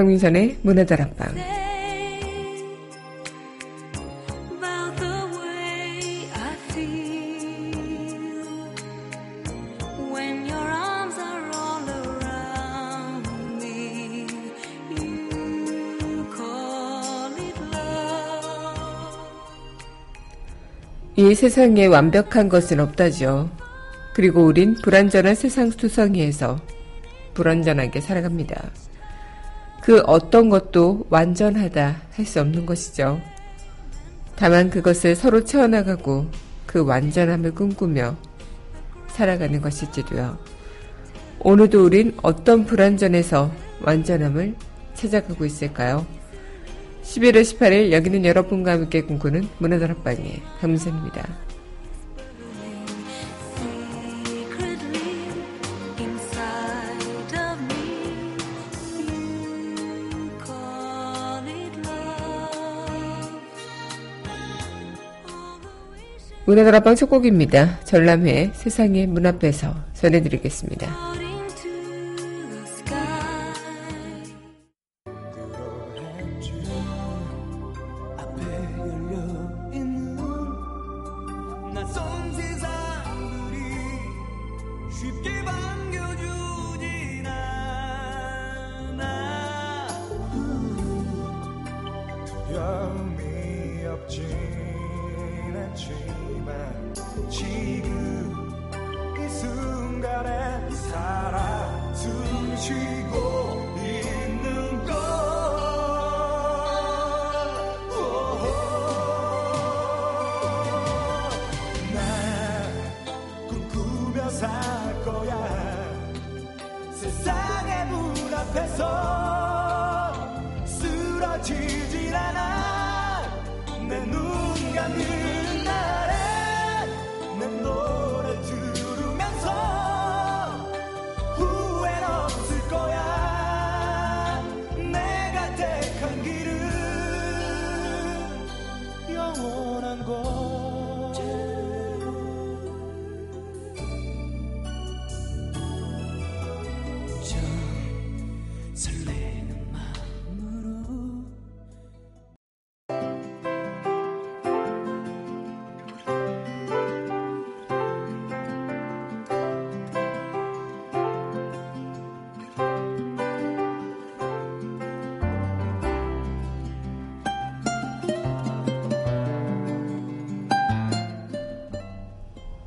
강민선의 문화다락방 이 세상에 완벽한 것은 없다죠. 그리고 우린 불완전한 세상 투성이에서 불완전하게 살아갑니다. 그 어떤 것도 완전하다 할 수 없는 것이죠. 다만 그것을 서로 채워나가고 그 완전함을 꿈꾸며 살아가는 것일지도요. 오늘도 우린 어떤 불완전에서 완전함을 찾아가고 있을까요? 11월 18일 여기는 여러분과 함께 꿈꾸는 문화다락방의 감선입니다. 문화다락방 첫 곡입니다. 전람회 세상의 문 앞에서 전해드리겠습니다.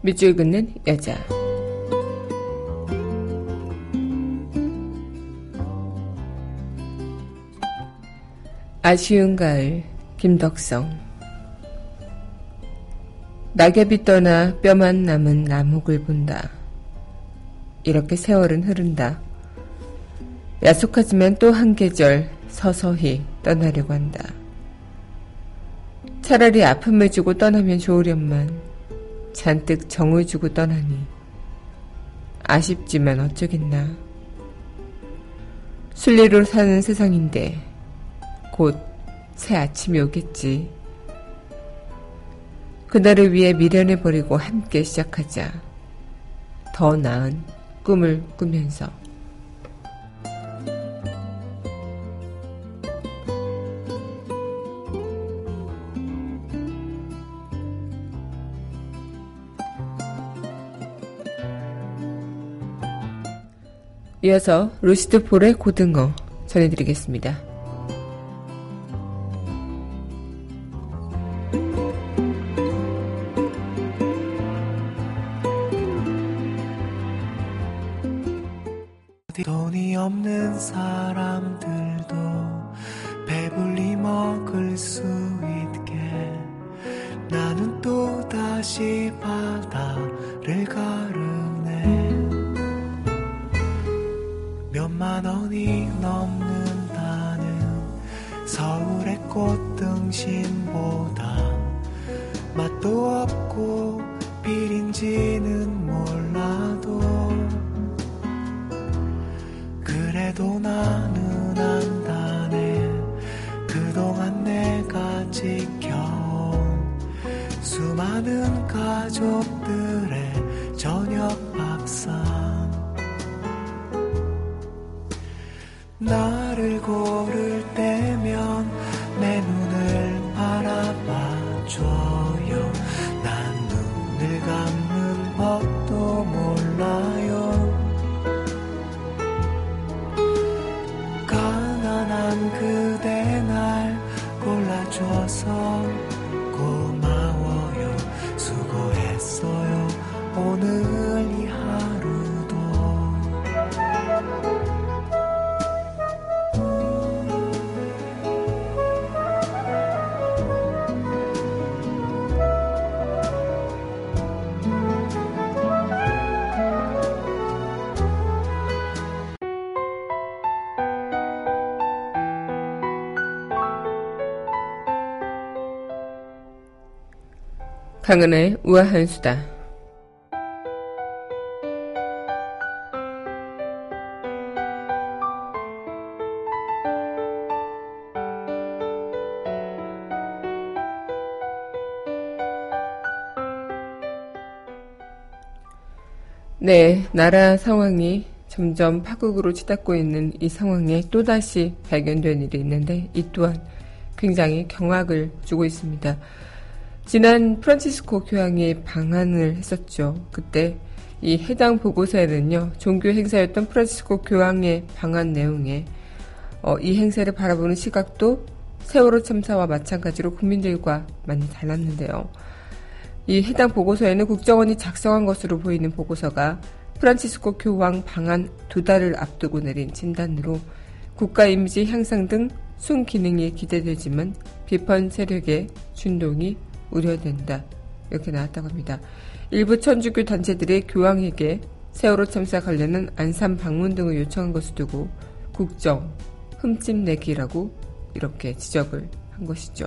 밑줄 긋는 여자. 아쉬운 가을, 김덕성. 낙엽이 떠나 뼈만 남은 나목을 본다. 이렇게 세월은 흐른다. 야속하지만 또 한 계절 서서히 떠나려고 한다. 차라리 아픔을 주고 떠나면 좋으련만 잔뜩 정을 주고 떠나니 아쉽지만 어쩌겠나. 순리로 사는 세상인데 곧 새 아침이 오겠지. 그날을 위해 미련을 버리고 함께 시작하자. 더 나은 꿈을 꾸면서. 이어서 루시드 폴의 고등어 전해드리겠습니다. 많은 가족들의 저녁 밥상. 나를 고르 강은의 우아한 수다. 네, 나라 상황이 점점 파국으로 치닫고 있는 이 상황에 또다시 발견된 일이 있는데 이 또한 굉장히 경악을 주고 있습니다. 지난 프란치스코 교황이 방한을 했었죠. 그때 이 해당 보고서에는요, 종교 행사였던 프란치스코 교황의 방한 내용에 어, 이 행사를 바라보는 시각도 세월호 참사와 마찬가지로 국민들과 많이 달랐는데요. 이 해당 보고서에는 국정원이 작성한 것으로 보이는 보고서가 프란치스코 교황 방한 두 달을 앞두고 내린 진단으로 국가 이미지 향상 등 순기능이 기대되지만 비판 세력의 준동이 우려된다. 이렇게 나왔다고 합니다. 일부 천주교 단체들이 교황에게 세월호 참사 관련한 안산 방문 등을 요청한 것을 두고 국정 흠집내기라고 이렇게 지적을 한 것이죠.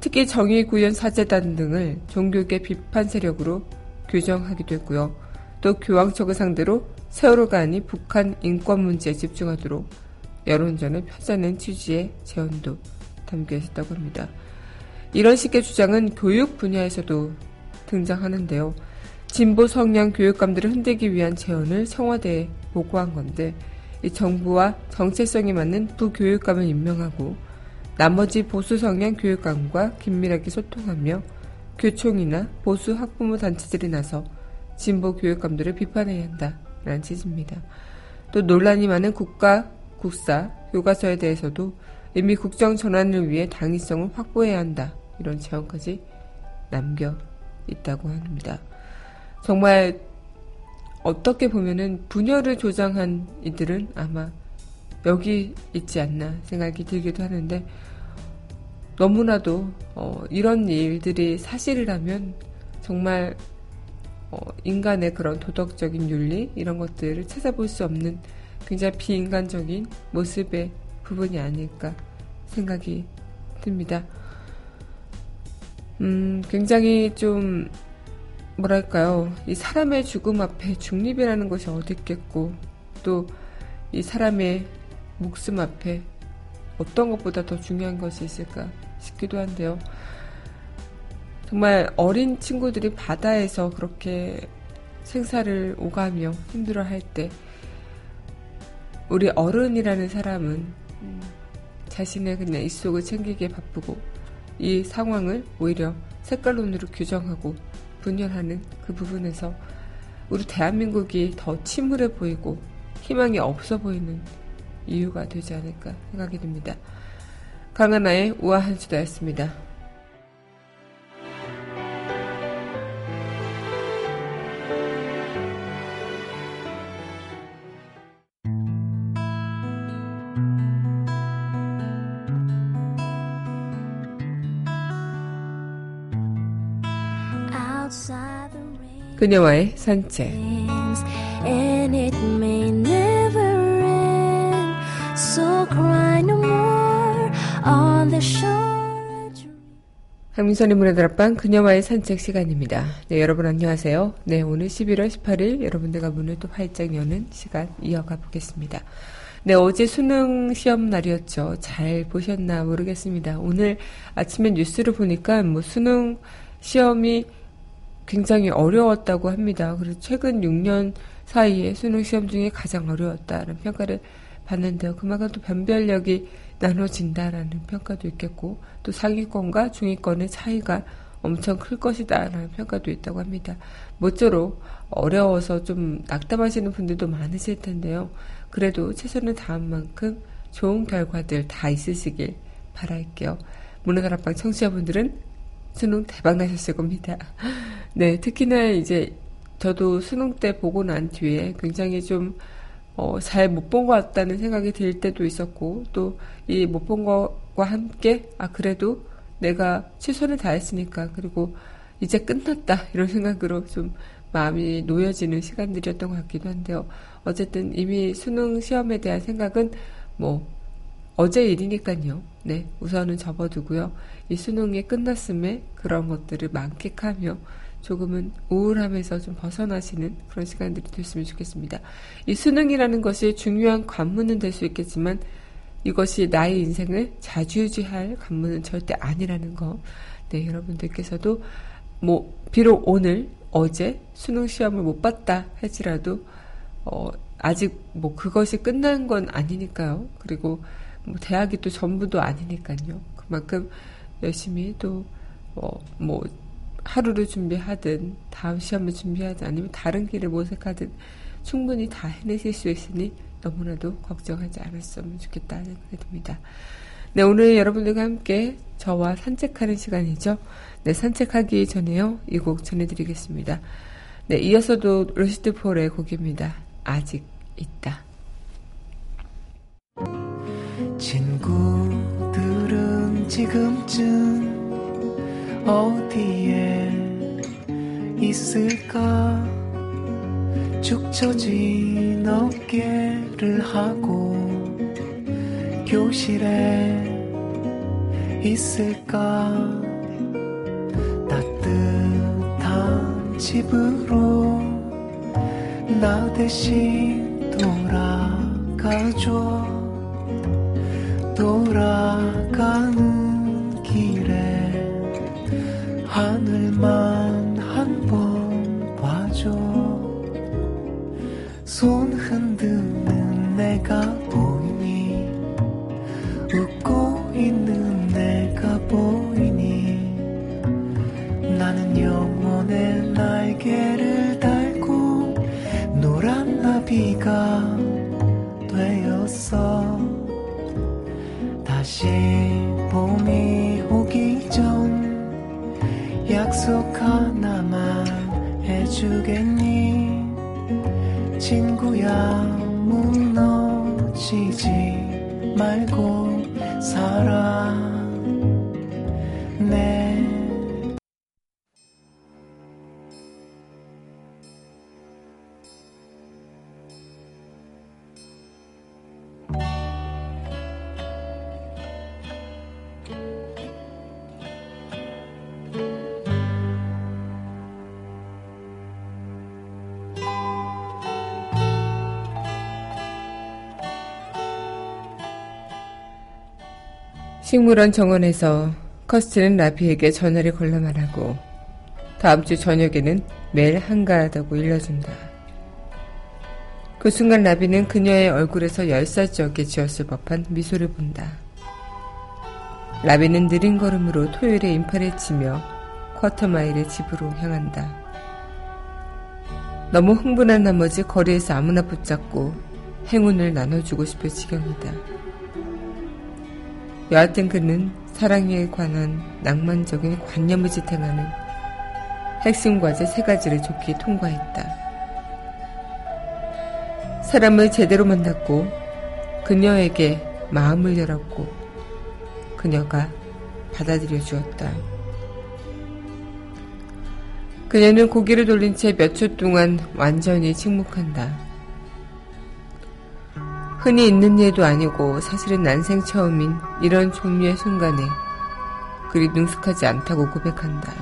특히 정의구현 사재단 등을 종교계 비판 세력으로 규정하기도 했고요. 또 교황 측을 상대로 세월호가 아닌 북한 인권 문제에 집중하도록 여론전을 펴자는 취지의 제언도 담겨 있었다고 합니다. 이런 식의 주장은 교육 분야에서도 등장하는데요. 진보 성향 교육감들을 흔들기 위한 제언을 청와대에 보고한 건데 이 정부와 정체성이 맞는 부교육감을 임명하고 나머지 보수 성향 교육감과 긴밀하게 소통하며 교총이나 보수 학부모 단체들이 나서 진보 교육감들을 비판해야 한다라는 취지입니다. 또 논란이 많은 국가, 국사, 교과서에 대해서도 이미 국정 전환을 위해 당위성을 확보해야 한다. 이런 제언까지 남겨 있다고 합니다. 정말 어떻게 보면은 분열을 조장한 이들은 아마 여기 있지 않나 생각이 들기도 하는데 너무나도 어, 이런 일들이 사실이라면 정말 어, 인간의 그런 도덕적인 윤리 이런 것들을 찾아볼 수 없는 굉장히 비인간적인 모습의 부분이 아닐까 생각이 듭니다. 음, 굉장히 좀, 뭐랄까요. 이 사람의 죽음 앞에 중립이라는 것이 어디 있겠고, 또 이 사람의 목숨 앞에 어떤 것보다 더 중요한 것이 있을까 싶기도 한데요. 정말 어린 친구들이 바다에서 그렇게 생사를 오가며 힘들어 할 때, 우리 어른이라는 사람은 자신의 그냥 입속을 챙기기에 바쁘고, 이 상황을 오히려 색깔론으로 규정하고 분열하는 그 부분에서 우리 대한민국이 더 침울해 보이고 희망이 없어 보이는 이유가 되지 않을까 생각이 듭니다. 강하나의 우아한 수다였습니다. 그녀와의 산책 강민선의 문화다락방 그녀와의 산책 시간입니다. 네, 여러분 안녕하세요. 네, 오늘 11월 18일 여러분들과 문을 또 활짝 여는 시간 이어가 보겠습니다. 네, 어제 수능 시험 날이었죠. 잘 보셨나 모르겠습니다. 오늘 아침에 뉴스를 보니까 뭐 수능 시험이 굉장히 어려웠다고 합니다. 그래서 최근 6년 사이에 수능 시험 중에 가장 어려웠다는 평가를 받는데요. 그만큼 또 변별력이 나눠진다라는 평가도 있겠고 또 상위권과 중위권의 차이가 엄청 클 것이다라는 평가도 있다고 합니다. 모쪼록 어려워서 좀 낙담하시는 분들도 많으실 텐데요. 그래도 최선을 다한 만큼 좋은 결과들 다 있으시길 바랄게요. 문화다락방 청취자분들은 수능 대박 나셨을 겁니다. 네, 특히나 이제 저도 수능 때 보고 난 뒤에 굉장히 좀, 어, 잘 못 본 것 같다는 생각이 들 때도 있었고, 또 이 못 본 것과 함께, 아, 그래도 내가 최선을 다했으니까, 그리고 이제 끝났다, 이런 생각으로 좀 마음이 놓여지는 시간들이었던 것 같기도 한데요. 어쨌든 이미 수능 시험에 대한 생각은 뭐, 어제 일이니까요. 네, 우선은 접어두고요. 이 수능이 끝났음에 그런 것들을 만끽하며 조금은 우울함에서 좀 벗어나시는 그런 시간들이 됐으면 좋겠습니다. 이 수능이라는 것이 중요한 관문은 될 수 있겠지만 이것이 나의 인생을 자주유지할 관문은 절대 아니라는 거. 네, 여러분들께서도 뭐 비록 오늘 어제 수능 시험을 못 봤다 할지라도 어 아직 뭐 그것이 끝난 건 아니니까요. 그리고 뭐 대학이 또 전부도 아니니까요. 그만큼 열심히 또, 어, 뭐, 하루를 준비하든, 다음 시험을 준비하든, 아니면 다른 길을 모색하든, 충분히 다 해내실 수 있으니 너무나도 걱정하지 않았으면 좋겠다는 생각이 듭니다. 네, 오늘 여러분들과 함께 저와 산책하는 시간이죠. 네, 산책하기 전에요. 이 곡 전해드리겠습니다. 네, 이어서도 루시드 폴의 곡입니다. 아직 있다. 친구들은 지금쯤 어디에 있을까? 축 처진 어깨를 하고 교실에 있을까? 따뜻한 집으로 나 대신 돌아가줘 돌아가는 길에 하늘만 한 번 봐줘. 손 흔드는 내가 식물원 정원에서 커스틴은 라비에게 전화를 걸라 말하고 다음 주 저녁에는 매일 한가하다고 일러준다. 그 순간 라비는 그녀의 얼굴에서 열 살 적에 지었을 법한 미소를 본다. 라비는 느린 걸음으로 토요일에 인파를 헤치며 쿼터마일의 집으로 향한다. 너무 흥분한 나머지 거리에서 아무나 붙잡고 행운을 나눠주고 싶을 지경이다. 여하튼 그는 사랑에 관한 낭만적인 관념을 지탱하는 핵심 과제 세 가지를 좋게 통과했다. 사람을 제대로 만났고 그녀에게 마음을 열었고 그녀가 받아들여 주었다. 그녀는 고개를 돌린 채 몇 초 동안 완전히 침묵한다. 흔히 있는 일도 아니고 사실은 난생 처음인 이런 종류의 순간에 그리 능숙하지 않다고 고백한다.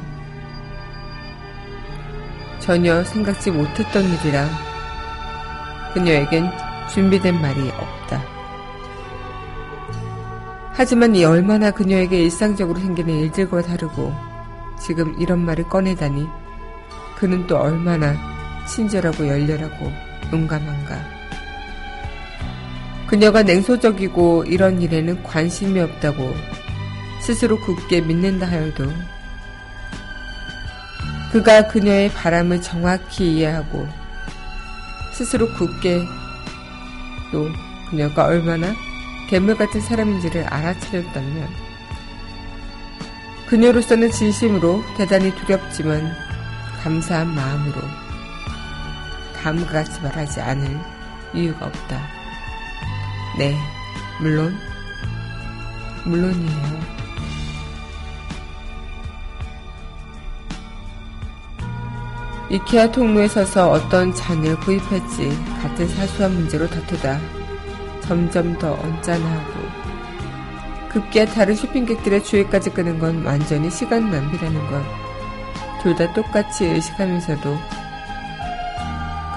전혀 생각지 못했던 일이라 그녀에겐 준비된 말이 없다. 하지만 이 얼마나 그녀에게 일상적으로 생기는 일들과 다르고 지금 이런 말을 꺼내다니 그는 또 얼마나 친절하고 열렬하고 용감한가. 그녀가 냉소적이고 이런 일에는 관심이 없다고 스스로 굳게 믿는다 하여도 그가 그녀의 바람을 정확히 이해하고 스스로 굳게 또 그녀가 얼마나 괴물 같은 사람인지를 알아차렸다면 그녀로서는 진심으로 대단히 두렵지만 감사한 마음으로 다음과 같이 말하지 않을 이유가 없다. 네, 물론, 물론이에요. 이케아 통로에 서서 어떤 잔을 구입할지 같은 사소한 문제로 다투다 점점 더 언짢아하고 급기야 다른 쇼핑객들의 주의까지 끄는 건 완전히 시간 낭비라는 것. 둘 다 똑같이 의식하면서도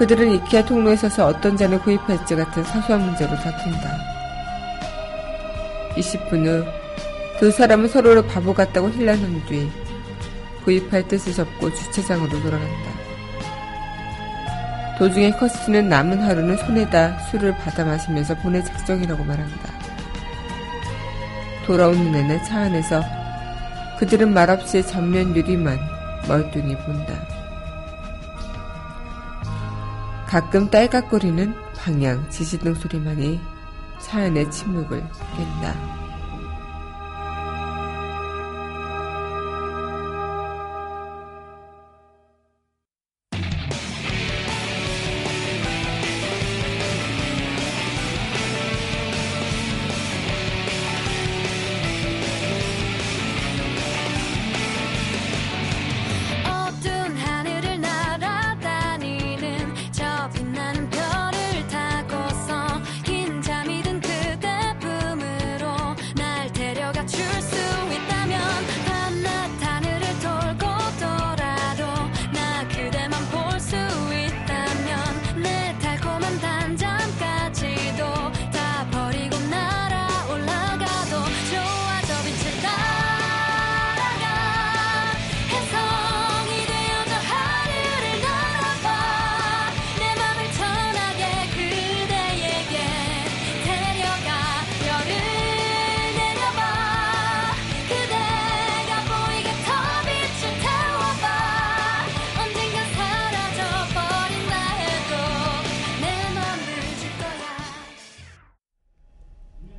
그들은 이케아 통로에 서서 어떤 잔을 구입할지 같은 사소한 문제로 다툰다. 20분 후 두 사람은 서로를 바보 같다고 힐난한 뒤 구입할 뜻을 접고 주차장으로 돌아간다. 도중에 커스는 남은 하루는 손에다 술을 받아 마시면서 보낼 작정이라고 말한다. 돌아온 눈에는 차 안에서 그들은 말없이 전면 유리만 멀뚱히 본다. 가끔 딸깍거리는 방향 지시등 소리만이 차 안의 침묵을 깬다.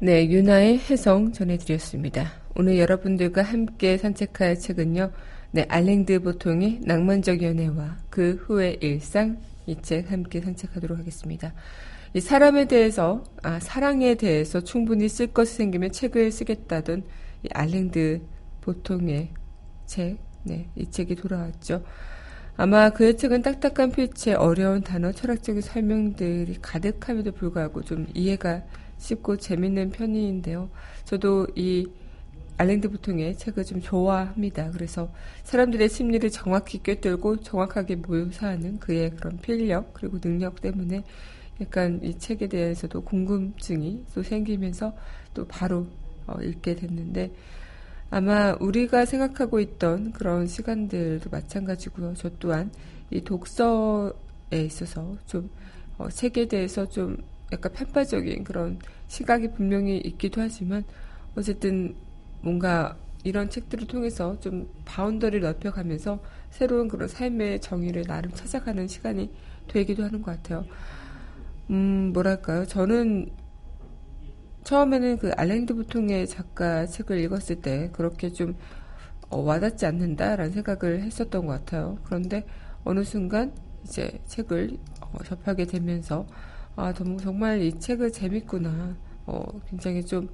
네, 유나의 해성 전해드렸습니다. 오늘 여러분들과 함께 산책할 책은요, 네, 알랭드 보통의 낭만적 연애와 그 후의 일상 이 책 함께 산책하도록 하겠습니다. 이 사람에 대해서, 아, 사랑에 대해서 충분히 쓸 것이 생기면 책을 쓰겠다던 이 알랭드 보통의 책, 네, 이 책이 돌아왔죠. 아마 그의 책은 딱딱한 필체, 어려운 단어, 철학적인 설명들이 가득함에도 불구하고 좀 이해가 쉽고 재밌는 편인데요. 저도 이 알랭드 보통의 책을 좀 좋아합니다. 그래서 사람들의 심리를 정확히 꿰뚫고 정확하게 묘사하는 그의 그런 필력 그리고 능력 때문에 약간 이 책에 대해서도 궁금증이 또 생기면서 또 바로 어, 읽게 됐는데 아마 우리가 생각하고 있던 그런 시간들도 마찬가지고요. 저 또한 이 독서에 있어서 좀 어, 책에 대해서 좀 약간 편파적인 그런 시각이 분명히 있기도 하지만 어쨌든 뭔가 이런 책들을 통해서 좀 바운더리를 넓혀가면서 새로운 그런 삶의 정의를 나름 찾아가는 시간이 되기도 하는 것 같아요. 음, 뭐랄까요. 저는 처음에는 그 알랭드 보통의 작가 책을 읽었을 때 그렇게 좀 어, 와닿지 않는다라는 생각을 했었던 것 같아요. 그런데 어느 순간 이제 책을 어, 접하게 되면서 아, 정말 이 책을 재밌구나. 어, 굉장히 좀,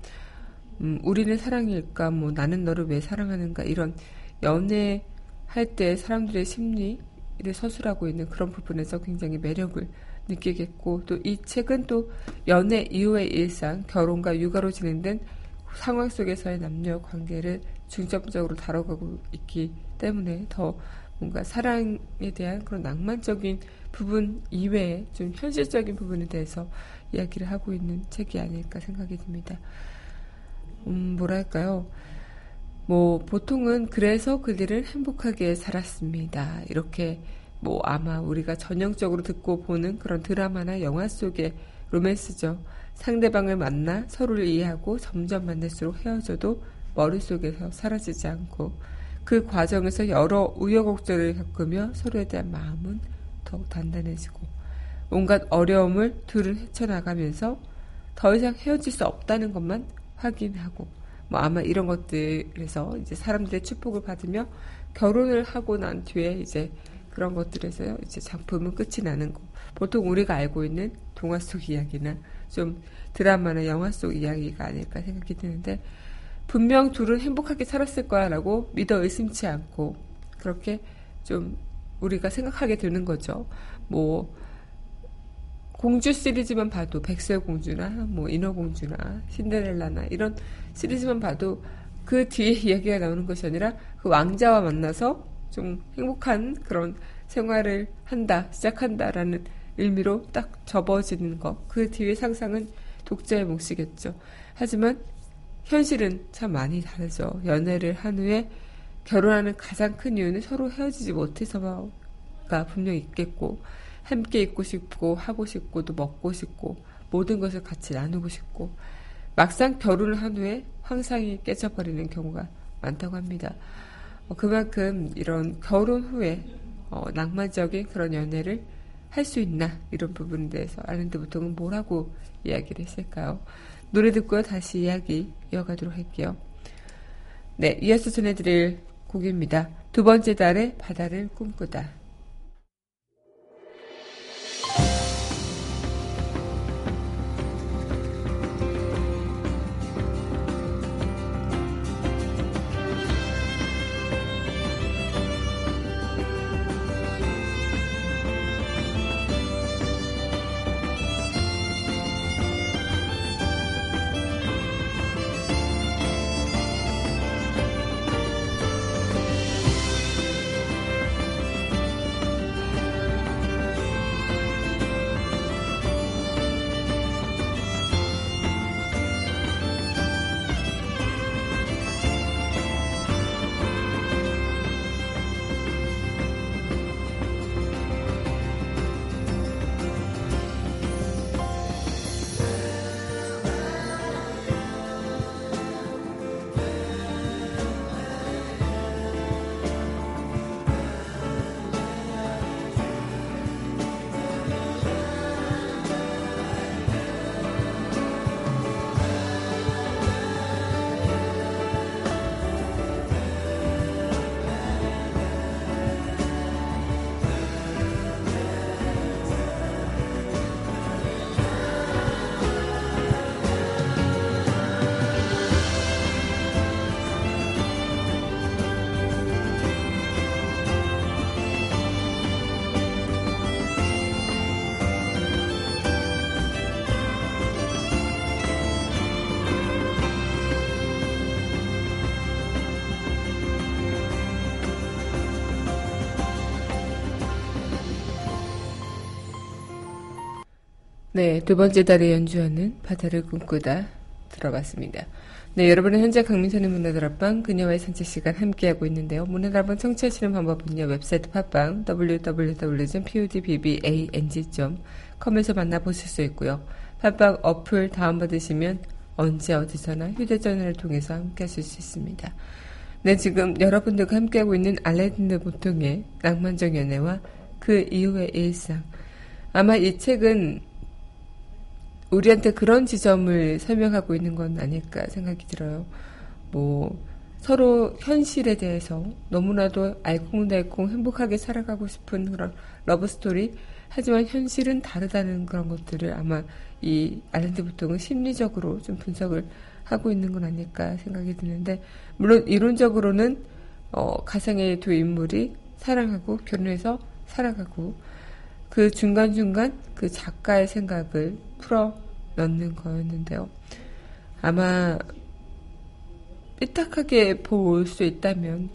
음, 우리는 사랑일까, 뭐, 나는 너를 왜 사랑하는가, 이런 연애할 때 사람들의 심리를 서술하고 있는 그런 부분에서 굉장히 매력을 느끼겠고, 또 이 책은 또 연애 이후의 일상, 결혼과 육아로 진행된 상황 속에서의 남녀 관계를 중점적으로 다뤄가고 있기 때문에 더 뭔가 사랑에 대한 그런 낭만적인 부분 이외에 좀 현실적인 부분에 대해서 이야기를 하고 있는 책이 아닐까 생각이 듭니다. 음, 뭐랄까요. 뭐, 보통은 그래서 그들은 행복하게 살았습니다. 이렇게 뭐 아마 우리가 전형적으로 듣고 보는 그런 드라마나 영화 속의 로맨스죠. 상대방을 만나 서로를 이해하고 점점 만날수록 헤어져도 머릿속에서 사라지지 않고 그 과정에서 여러 우여곡절을 겪으며 서로에 대한 마음은 더욱 단단해지고 온갖 어려움을 둘은 헤쳐나가면서 더 이상 헤어질 수 없다는 것만 확인하고 뭐 아마 이런 것들에서 이제 사람들의 축복을 받으며 결혼을 하고 난 뒤에 이제 그런 것들에서 이제 작품은 끝이 나는 거. 보통 우리가 알고 있는 동화 속 이야기나 좀 드라마나 영화 속 이야기가 아닐까 생각이 드는데 분명 둘은 행복하게 살았을 거야라고 믿어 의심치 않고 그렇게 좀 우리가 생각하게 되는 거죠. 뭐 공주 시리즈만 봐도 백설 공주나 뭐 인어 공주나 신데렐라나 이런 시리즈만 봐도 그 뒤에 이야기가 나오는 것이 아니라 그 왕자와 만나서 좀 행복한 그런 생활을 한다, 시작한다라는 의미로 딱 접어지는 것. 그 뒤에 상상은 독자의 몫이겠죠. 하지만 현실은 참 많이 다르죠. 연애를 한 후에 결혼하는 가장 큰 이유는 서로 헤어지지 못해서가 분명히 있겠고, 함께 있고 싶고, 하고 싶고, 또 먹고 싶고, 모든 것을 같이 나누고 싶고, 막상 결혼을 한 후에 환상이 깨져버리는 경우가 많다고 합니다. 어, 그만큼 이런 결혼 후에 어, 낭만적인 그런 연애를 할 수 있나 이런 부분에 대해서 아랜드 보통은 뭐라고 이야기를 했을까요? 노래 듣고 다시 이야기 이어가도록 할게요. 네, 이어서 전해드릴 곡입니다. 두 번째 달에 바다를 꿈꾸다. 네, 두 번째 달에 연주하는 바다를 꿈꾸다 들어봤습니다. 네, 여러분은 현재 강민선의 문화들 앞방 그녀와의 산책 시간 함께하고 있는데요. 문화들 앞방 청취하시는 방법은요. 웹사이트 팟빵 www.podbang.com에서 만나보실 수 있고요. 팟빵 어플 다운받으시면 언제 어디서나 휴대전화를 통해서 함께하실 수 있습니다. 네, 지금 여러분들과 함께하고 있는 알레딘드 보통의 낭만적 연애와 그 이후의 일상. 아마 이 책은 우리한테 그런 지점을 설명하고 있는 건 아닐까 생각이 들어요. 뭐, 서로 현실에 대해서 너무나도 알콩달콩 행복하게 살아가고 싶은 그런 러브스토리. 하지만 현실은 다르다는 그런 것들을 아마 이 아랜드 보통은 심리적으로 좀 분석을 하고 있는 건 아닐까 생각이 드는데, 물론 이론적으로는, 어, 가상의 두 인물이 사랑하고 결혼해서 살아가고, 그 중간중간 그 작가의 생각을 풀어 넣는 거였는데요. 아마 삐딱하게 볼 수 있다면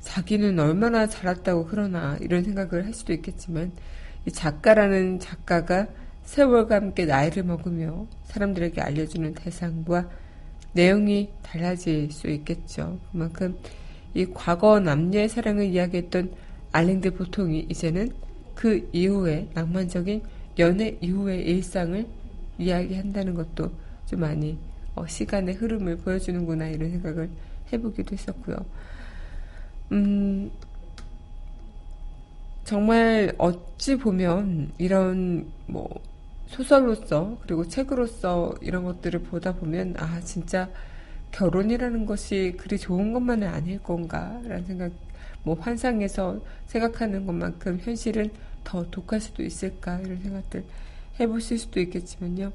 자기는 얼마나 잘했다고 그러나 이런 생각을 할 수도 있겠지만 이 작가라는 작가가 세월과 함께 나이를 먹으며 사람들에게 알려주는 대상과 내용이 달라질 수 있겠죠. 그만큼 이 과거 남녀의 사랑을 이야기했던 알랭드 보통이 이제는 그 이후에 낭만적인 연애 이후의 일상을 이야기한다는 것도 좀 많이 어, 시간의 흐름을 보여주는구나 이런 생각을 해보기도 했었고요. 음, 정말 어찌 보면 이런 뭐 소설로서 그리고 책으로서 이런 것들을 보다 보면 아 진짜 결혼이라는 것이 그리 좋은 것만은 아닐 건가라는 생각 뭐 환상에서 생각하는 것만큼 현실은 더 독할 수도 있을까 이런 생각들 해보실 수도 있겠지만요.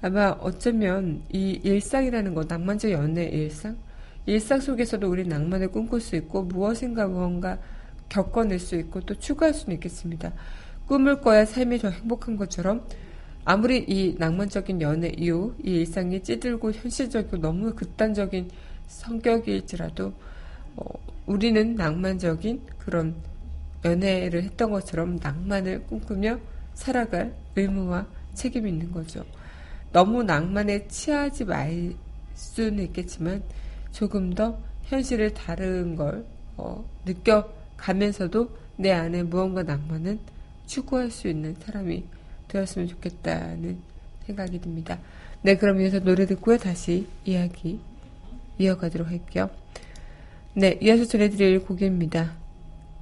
아마 어쩌면 이 일상이라는 것, 낭만적 연애 일상? 일상 속에서도 우리 낭만을 꿈꿀 수 있고 무엇인가 무언가 겪어낼 수 있고 또 추구할 수는 있겠습니다. 꿈을 꿔야 삶이 더 행복한 것처럼 아무리 이 낭만적인 연애 이후 이 일상이 찌들고 현실적이고 너무 극단적인 성격일지라도 어, 우리는 낭만적인 그런 연애를 했던 것처럼 낭만을 꿈꾸며 살아갈 의무와 책임이 있는 거죠. 너무 낭만에 취하지 말 수는 있겠지만 조금 더 현실을 다른 걸 어, 느껴가면서도 내 안에 무언가 낭만은 추구할 수 있는 사람이 되었으면 좋겠다는 생각이 듭니다. 네, 그럼 이어서 노래 듣고요. 다시 이야기 이어가도록 할게요. 네, 이어서 전해드릴 곡입니다.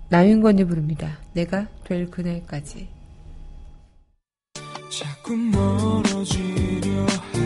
나윤건이 부릅니다. 내가 될 그날까지. 자꾸 멀어지려 하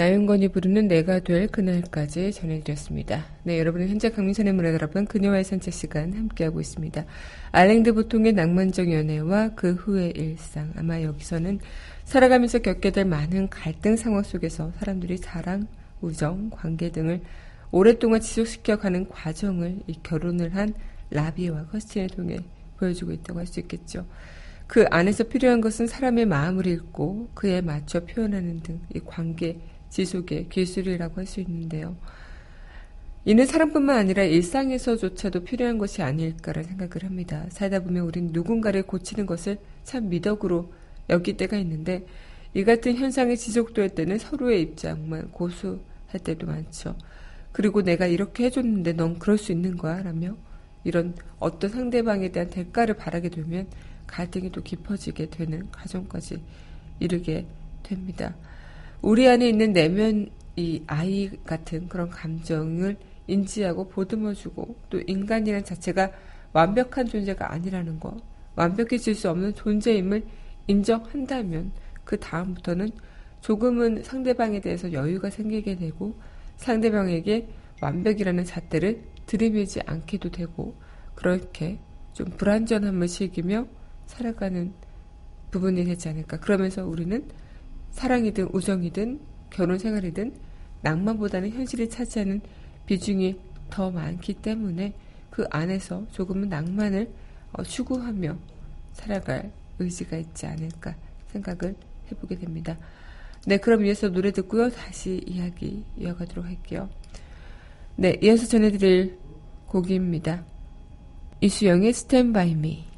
나윤건이 부르는 내가 될 그날까지 전해드렸습니다. 네, 여러분은 현재 강민선의 문화 여러분 그녀와의 산책 시간 함께하고 있습니다. 알랭드 보통의 낭만적 연애와 그 후의 일상. 아마 여기서는 살아가면서 겪게 될 많은 갈등 상황 속에서 사람들이 사랑, 우정, 관계 등을 오랫동안 지속시켜가는 과정을 이 결혼을 한 라비와 커스틴을 통해 보여주고 있다고 할 수 있겠죠. 그 안에서 필요한 것은 사람의 마음을 읽고 그에 맞춰 표현하는 등 이 관계 지속의 기술이라고 할 수 있는데요. 이는 사람뿐만 아니라 일상에서조차도 필요한 것이 아닐까라는 생각을 합니다. 살다 보면 우린 누군가를 고치는 것을 참 미덕으로 여길 때가 있는데 이 같은 현상이 지속될 때는 서로의 입장만 고수할 때도 많죠. 그리고 내가 이렇게 해줬는데 넌 그럴 수 있는 거야? 라며 이런 어떤 상대방에 대한 대가를 바라게 되면 갈등이 또 깊어지게 되는 과정까지 이르게 됩니다. 우리 안에 있는 내면 이 아이 같은 그런 감정을 인지하고 보듬어주고 또 인간이란 자체가 완벽한 존재가 아니라는 것, 완벽해질 수 없는 존재임을 인정한다면 그 다음부터는 조금은 상대방에 대해서 여유가 생기게 되고 상대방에게 완벽이라는 잣대를 들이밀지 않게도 되고 그렇게 좀 불완전함을 즐기며 살아가는 부분이 되지 않을까. 그러면서 우리는 사랑이든 우정이든 결혼 생활이든 낭만보다는 현실이 차지하는 비중이 더 많기 때문에 그 안에서 조금은 낭만을 어, 추구하며 살아갈 의지가 있지 않을까 생각을 해보게 됩니다. 네, 그럼 이어서 노래 듣고요. 다시 이야기 이어가도록 할게요. 네, 이어서 전해드릴 곡입니다. 이수영의 Me. 그러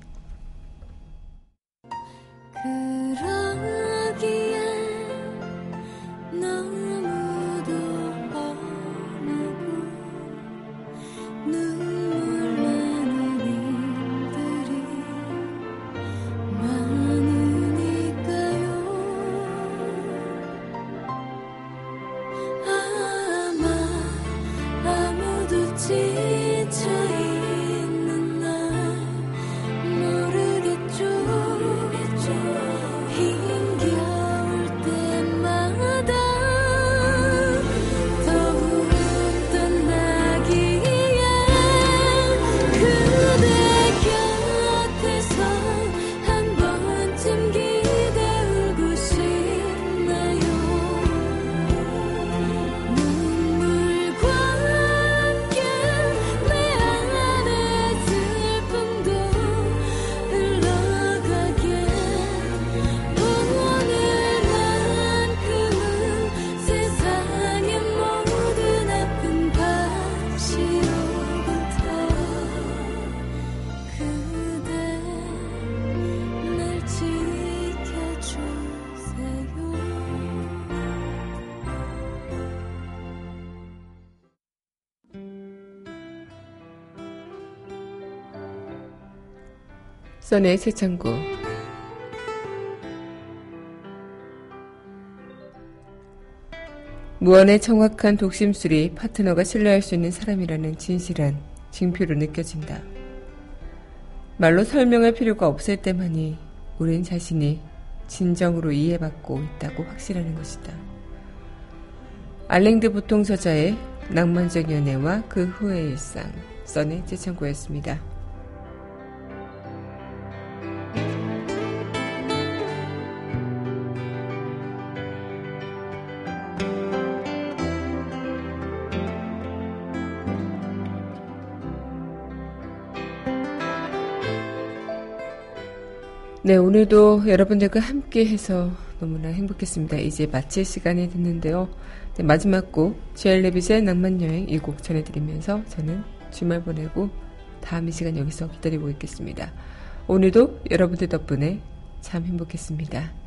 써내의 새 창고. 무언의 정확한 독심술이 파트너가 신뢰할 수 있는 사람이라는 진실한 징표로 느껴진다. 말로 설명할 필요가 없을 때만이 우린 자신이 진정으로 이해받고 있다고 확신하는 것이다. 알랭드 보통 저자의 낭만적 연애와 그 후의 일상, 써내 재창고였습니다. 네, 오늘도 여러분들과 함께 해서 너무나 행복했습니다. 이제 마칠 시간이 됐는데요. 네, 마지막 곡, 지엘레빗의 낭만여행 이 곡 전해드리면서 저는 주말 보내고 다음 이 시간 여기서 기다리고 있겠습니다. 오늘도 여러분들 덕분에 참 행복했습니다.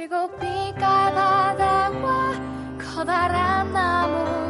일곱 빛깔 바다와 커다란 나무